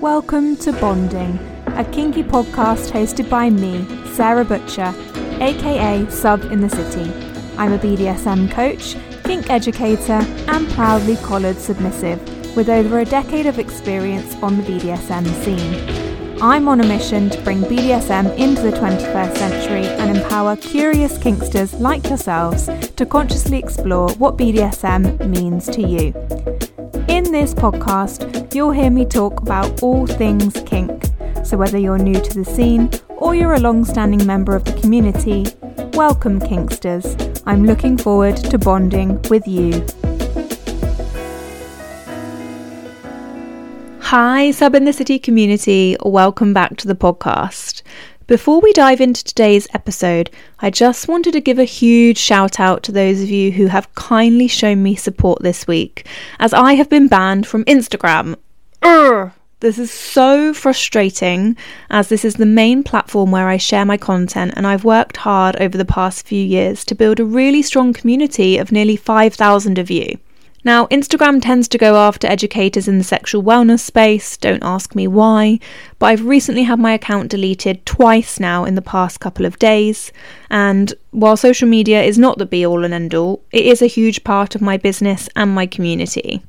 Welcome to Bonding, a kinky podcast hosted by me, Sarah Butcher, aka Sub in the City. I'm a BDSM coach, kink educator, and proudly collared submissive with over a decade of experience on the BDSM scene. I'm on a mission to bring BDSM into the 21st century and empower curious kinksters like yourselves to consciously explore what BDSM means to you. In this podcast, you'll hear me talk about all things kink. So, whether you're new to the scene or you're a long standing member of the community, welcome, Kinksters. I'm looking forward to bonding with you. Hi, Sub in the City community. Welcome back to the podcast. Before we dive into today's episode, I just wanted to give a huge shout out to those of you who have kindly shown me support this week, as I have been banned from Instagram. Urgh! This is so frustrating as this is the main platform where I share my content, and I've worked hard over the past few years to build a really strong community of nearly 5,000 of you. Now, Instagram tends to go after educators in the sexual wellness space, don't ask me why, but I've recently had my account deleted twice now in the past couple of days. And while social media is not the be all and end all, it is a huge part of my business and my community.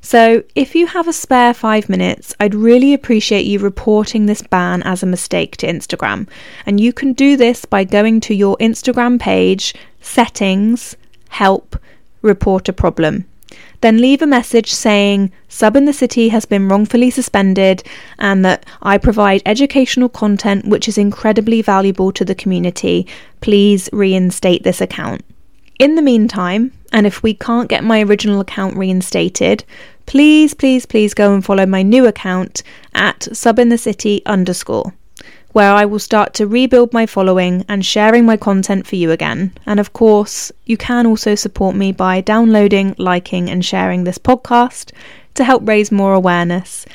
So, if you have a spare five minutes, I'd really appreciate you reporting this ban as a mistake to Instagram. And you can do this by going to your Instagram page, settings, help, report a problem then leave a message saying Sub in the City has been wrongfully suspended and that I provide educational content which is incredibly valuable to the community. Please reinstate this account. In the meantime, and if we can't get my original account reinstated, please, please, please go and follow my new account at subinthecity underscore where I will start to rebuild my following and sharing my content for you again. And of course, you can also support me by downloading, liking, and sharing this podcast to help raise more awareness.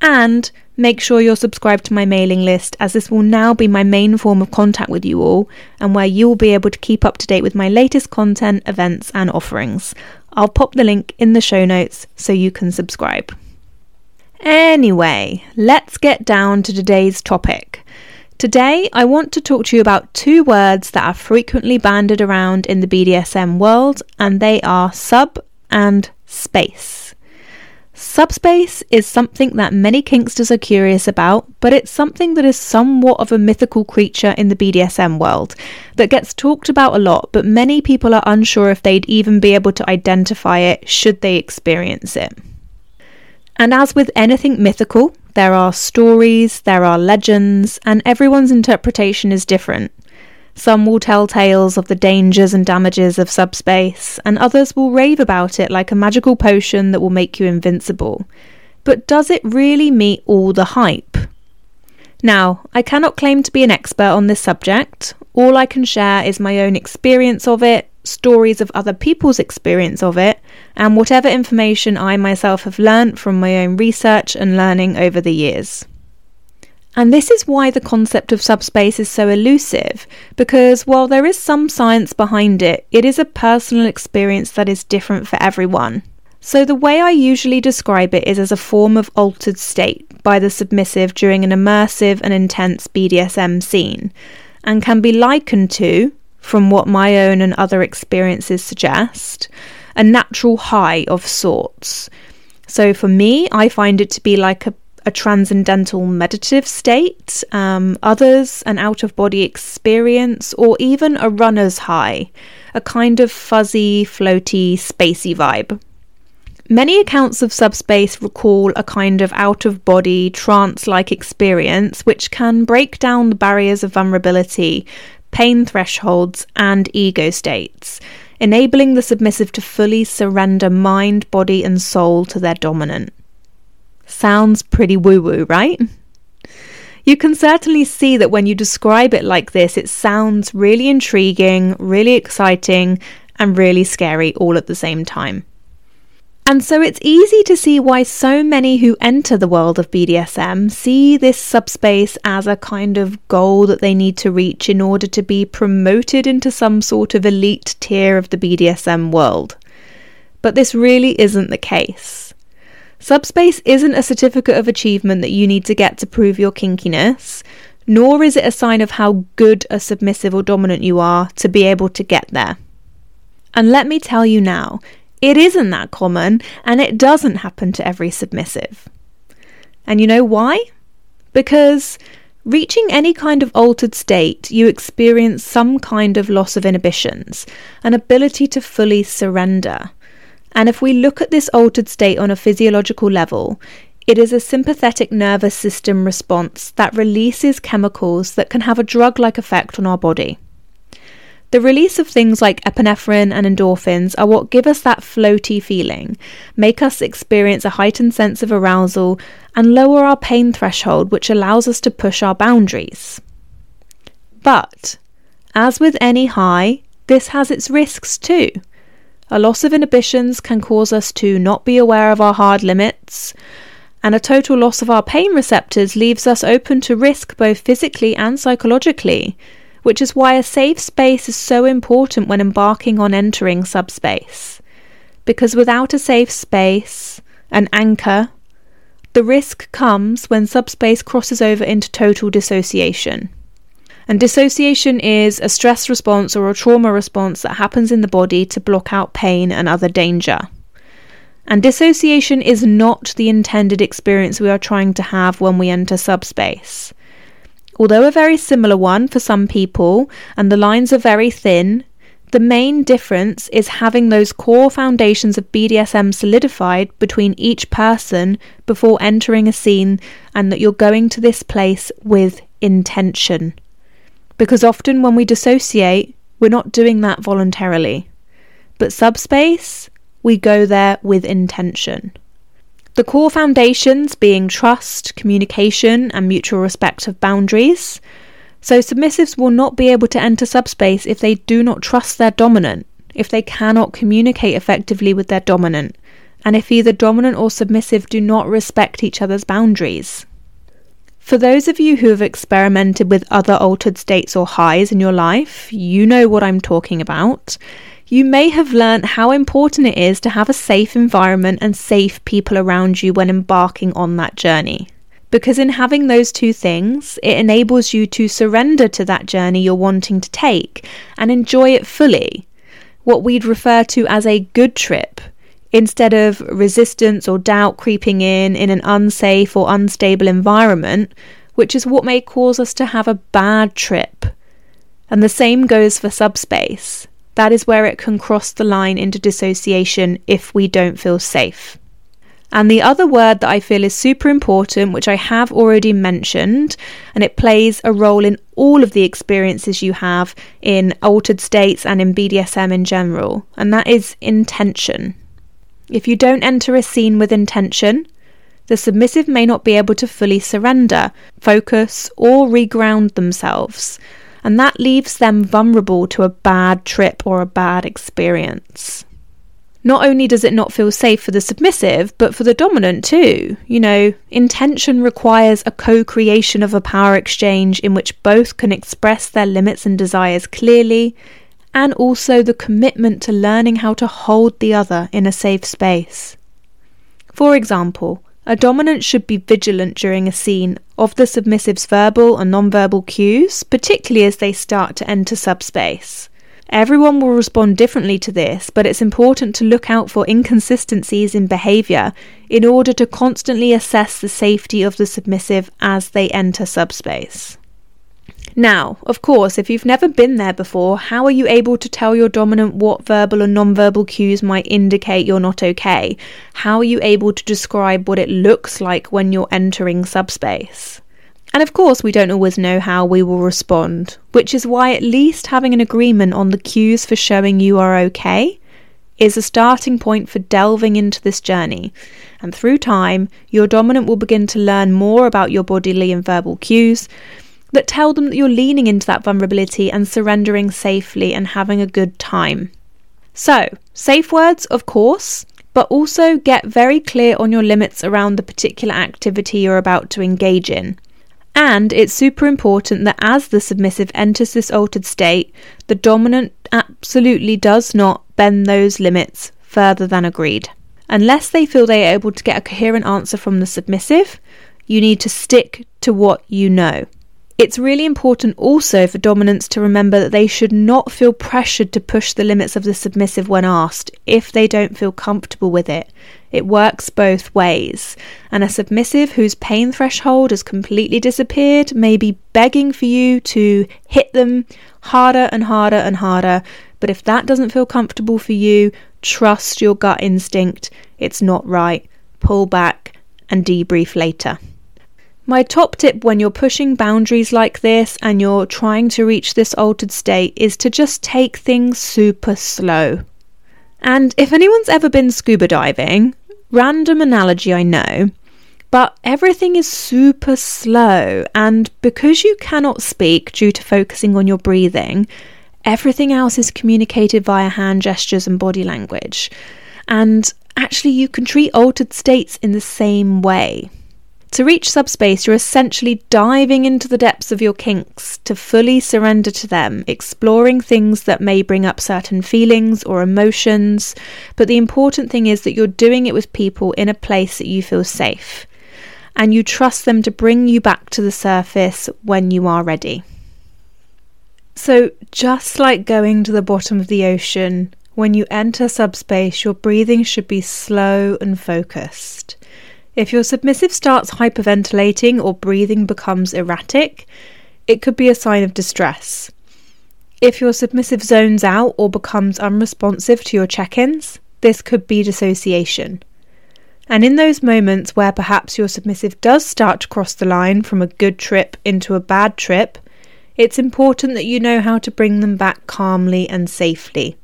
And make sure you're subscribed to my mailing list, as this will now be my main form of contact with you all, and where you will be able to keep up to date with my latest content, events, and offerings. I'll pop the link in the show notes so you can subscribe. Anyway, let's get down to today's topic. Today, I want to talk to you about two words that are frequently banded around in the BDSM world, and they are sub and space. Subspace is something that many kinksters are curious about, but it's something that is somewhat of a mythical creature in the BDSM world that gets talked about a lot, but many people are unsure if they'd even be able to identify it should they experience it. And as with anything mythical, there are stories, there are legends, and everyone's interpretation is different. Some will tell tales of the dangers and damages of subspace, and others will rave about it like a magical potion that will make you invincible. But does it really meet all the hype? Now, I cannot claim to be an expert on this subject. All I can share is my own experience of it, stories of other people's experience of it, and whatever information I myself have learnt from my own research and learning over the years. And this is why the concept of subspace is so elusive, because while there is some science behind it, it is a personal experience that is different for everyone. So, the way I usually describe it is as a form of altered state by the submissive during an immersive and intense BDSM scene, and can be likened to, from what my own and other experiences suggest, a natural high of sorts. So for me, I find it to be like a, a transcendental meditative state, um, others, an out of body experience, or even a runner's high, a kind of fuzzy, floaty, spacey vibe. Many accounts of subspace recall a kind of out of body, trance like experience which can break down the barriers of vulnerability pain thresholds, and ego states, enabling the submissive to fully surrender mind, body, and soul to their dominant. Sounds pretty woo woo, right? You can certainly see that when you describe it like this, it sounds really intriguing, really exciting, and really scary all at the same time. And so it's easy to see why so many who enter the world of BDSM see this subspace as a kind of goal that they need to reach in order to be promoted into some sort of elite tier of the BDSM world. But this really isn't the case. Subspace isn't a certificate of achievement that you need to get to prove your kinkiness, nor is it a sign of how good a submissive or dominant you are to be able to get there. And let me tell you now, it isn't that common and it doesn't happen to every submissive. And you know why? Because reaching any kind of altered state, you experience some kind of loss of inhibitions, an ability to fully surrender. And if we look at this altered state on a physiological level, it is a sympathetic nervous system response that releases chemicals that can have a drug like effect on our body. The release of things like epinephrine and endorphins are what give us that floaty feeling, make us experience a heightened sense of arousal, and lower our pain threshold, which allows us to push our boundaries. But, as with any high, this has its risks too. A loss of inhibitions can cause us to not be aware of our hard limits, and a total loss of our pain receptors leaves us open to risk both physically and psychologically, which is why a safe space is so important when embarking on entering subspace. Because without a safe space, an anchor, the risk comes when subspace crosses over into total dissociation. And dissociation is a stress response or a trauma response that happens in the body to block out pain and other danger. And dissociation is not the intended experience we are trying to have when we enter subspace. Although a very similar one for some people, and the lines are very thin, the main difference is having those core foundations of BDSM solidified between each person before entering a scene, and that you're going to this place with intention. Because often when we dissociate, we're not doing that voluntarily. But subspace, we go there with intention. The core foundations being trust, communication, and mutual respect of boundaries. So, submissives will not be able to enter subspace if they do not trust their dominant, if they cannot communicate effectively with their dominant, and if either dominant or submissive do not respect each other's boundaries. For those of you who have experimented with other altered states or highs in your life, you know what I'm talking about. You may have learnt how important it is to have a safe environment and safe people around you when embarking on that journey. Because in having those two things, it enables you to surrender to that journey you're wanting to take and enjoy it fully. What we'd refer to as a good trip, instead of resistance or doubt creeping in in an unsafe or unstable environment, which is what may cause us to have a bad trip. And the same goes for subspace. That is where it can cross the line into dissociation if we don't feel safe. And the other word that I feel is super important, which I have already mentioned, and it plays a role in all of the experiences you have in altered states and in BDSM in general, and that is intention. If you don't enter a scene with intention, the submissive may not be able to fully surrender, focus, or reground themselves, and that leaves them vulnerable to a bad trip or a bad experience. Not only does it not feel safe for the submissive, but for the dominant too. You know, intention requires a co creation of a power exchange in which both can express their limits and desires clearly and also the commitment to learning how to hold the other in a safe space. For example, a dominant should be vigilant during a scene of the submissive's verbal and non-verbal cues, particularly as they start to enter subspace. Everyone will respond differently to this, but it's important to look out for inconsistencies in behaviour in order to constantly assess the safety of the submissive as they enter subspace. Now, of course, if you've never been there before, how are you able to tell your dominant what verbal and non-verbal cues might indicate you're not okay? How are you able to describe what it looks like when you're entering subspace? And of course, we don't always know how we will respond, which is why at least having an agreement on the cues for showing you are okay is a starting point for delving into this journey. And through time, your dominant will begin to learn more about your bodily and verbal cues, that tell them that you're leaning into that vulnerability and surrendering safely and having a good time. So, safe words, of course, but also get very clear on your limits around the particular activity you're about to engage in. And it's super important that as the submissive enters this altered state, the dominant absolutely does not bend those limits further than agreed. Unless they feel they are able to get a coherent answer from the submissive, you need to stick to what you know. It's really important also for dominants to remember that they should not feel pressured to push the limits of the submissive when asked if they don't feel comfortable with it. It works both ways. And a submissive whose pain threshold has completely disappeared may be begging for you to hit them harder and harder and harder. But if that doesn't feel comfortable for you, trust your gut instinct. It's not right. Pull back and debrief later. My top tip when you're pushing boundaries like this and you're trying to reach this altered state is to just take things super slow. And if anyone's ever been scuba diving, random analogy I know, but everything is super slow, and because you cannot speak due to focusing on your breathing, everything else is communicated via hand gestures and body language. And actually, you can treat altered states in the same way. To reach subspace, you're essentially diving into the depths of your kinks to fully surrender to them, exploring things that may bring up certain feelings or emotions. But the important thing is that you're doing it with people in a place that you feel safe. And you trust them to bring you back to the surface when you are ready. So, just like going to the bottom of the ocean, when you enter subspace, your breathing should be slow and focused. If your submissive starts hyperventilating or breathing becomes erratic, it could be a sign of distress. If your submissive zones out or becomes unresponsive to your check ins, this could be dissociation. And in those moments where perhaps your submissive does start to cross the line from a good trip into a bad trip, it's important that you know how to bring them back calmly and safely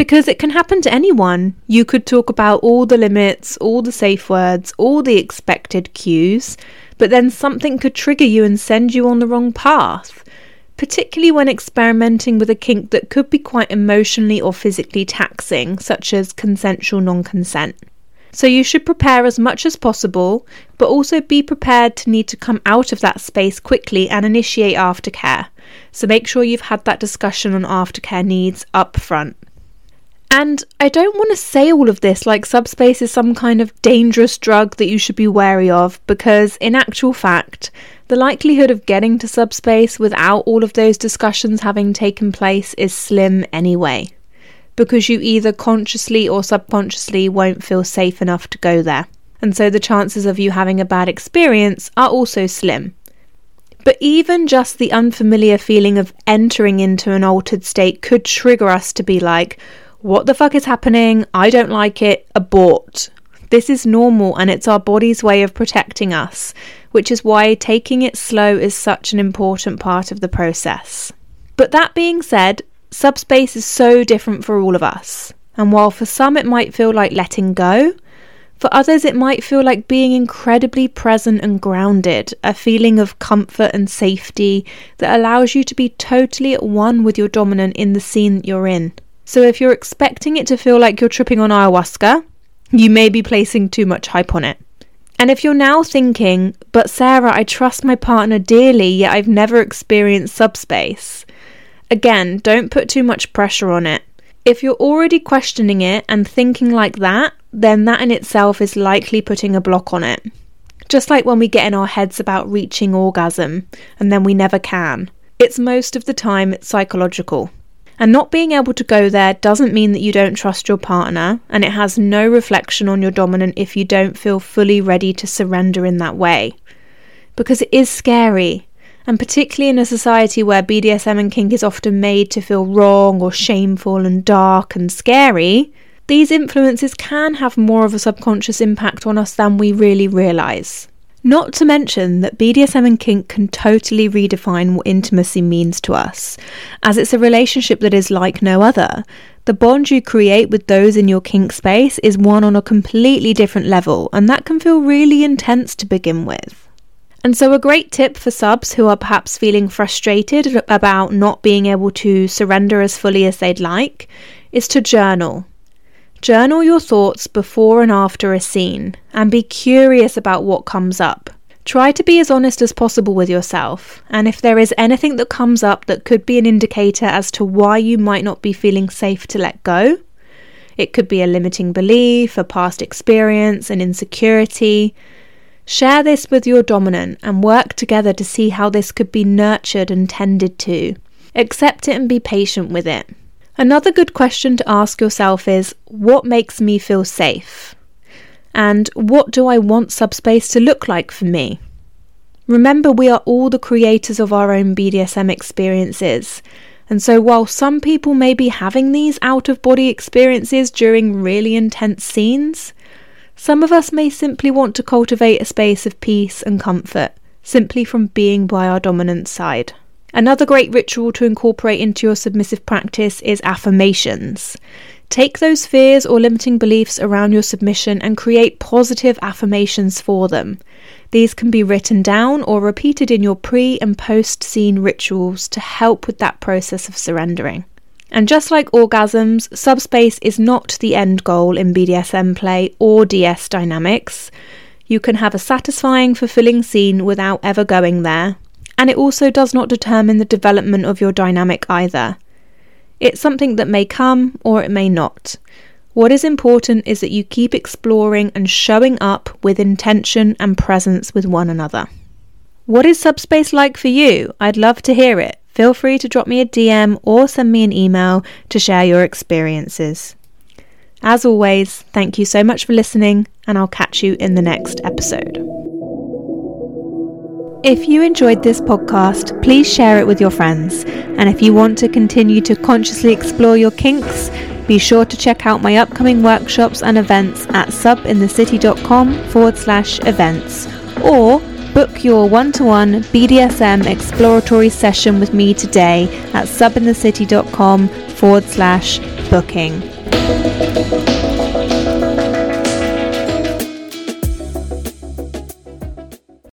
because it can happen to anyone. You could talk about all the limits, all the safe words, all the expected cues, but then something could trigger you and send you on the wrong path, particularly when experimenting with a kink that could be quite emotionally or physically taxing, such as consensual non consent. So you should prepare as much as possible, but also be prepared to need to come out of that space quickly and initiate aftercare. So make sure you've had that discussion on aftercare needs up front. And I don't want to say all of this like subspace is some kind of dangerous drug that you should be wary of, because in actual fact, the likelihood of getting to subspace without all of those discussions having taken place is slim anyway. Because you either consciously or subconsciously won't feel safe enough to go there. And so the chances of you having a bad experience are also slim. But even just the unfamiliar feeling of entering into an altered state could trigger us to be like, what the fuck is happening? I don't like it. Abort. This is normal and it's our body's way of protecting us, which is why taking it slow is such an important part of the process. But that being said, subspace is so different for all of us. And while for some it might feel like letting go, for others it might feel like being incredibly present and grounded, a feeling of comfort and safety that allows you to be totally at one with your dominant in the scene that you're in. So if you're expecting it to feel like you're tripping on ayahuasca, you may be placing too much hype on it. And if you're now thinking, but Sarah, I trust my partner dearly, yet I've never experienced subspace, again, don't put too much pressure on it. If you're already questioning it and thinking like that, then that in itself is likely putting a block on it. Just like when we get in our heads about reaching orgasm and then we never can. It's most of the time psychological. And not being able to go there doesn't mean that you don't trust your partner, and it has no reflection on your dominant if you don't feel fully ready to surrender in that way. Because it is scary, and particularly in a society where BDSM and kink is often made to feel wrong or shameful and dark and scary, these influences can have more of a subconscious impact on us than we really realise. Not to mention that BDSM and kink can totally redefine what intimacy means to us, as it's a relationship that is like no other. The bond you create with those in your kink space is one on a completely different level, and that can feel really intense to begin with. And so, a great tip for subs who are perhaps feeling frustrated about not being able to surrender as fully as they'd like is to journal. Journal your thoughts before and after a scene and be curious about what comes up. Try to be as honest as possible with yourself, and if there is anything that comes up that could be an indicator as to why you might not be feeling safe to let go, It could be a limiting belief, a past experience, an insecurity. Share this with your dominant and work together to see how this could be nurtured and tended to. Accept it and be patient with it. Another good question to ask yourself is what makes me feel safe? And what do I want subspace to look like for me? Remember, we are all the creators of our own BDSM experiences. And so, while some people may be having these out of body experiences during really intense scenes, some of us may simply want to cultivate a space of peace and comfort simply from being by our dominant side. Another great ritual to incorporate into your submissive practice is affirmations. Take those fears or limiting beliefs around your submission and create positive affirmations for them. These can be written down or repeated in your pre and post scene rituals to help with that process of surrendering. And just like orgasms, subspace is not the end goal in BDSM play or DS dynamics. You can have a satisfying, fulfilling scene without ever going there, and it also does not determine the development of your dynamic either. It's something that may come or it may not. What is important is that you keep exploring and showing up with intention and presence with one another. What is Subspace like for you? I'd love to hear it. Feel free to drop me a DM or send me an email to share your experiences. As always, thank you so much for listening, and I'll catch you in the next episode. If you enjoyed this podcast, please share it with your friends. And if you want to continue to consciously explore your kinks, be sure to check out my upcoming workshops and events at subinthecity.com forward slash events or book your one to one BDSM exploratory session with me today at subinthecity.com forward slash booking.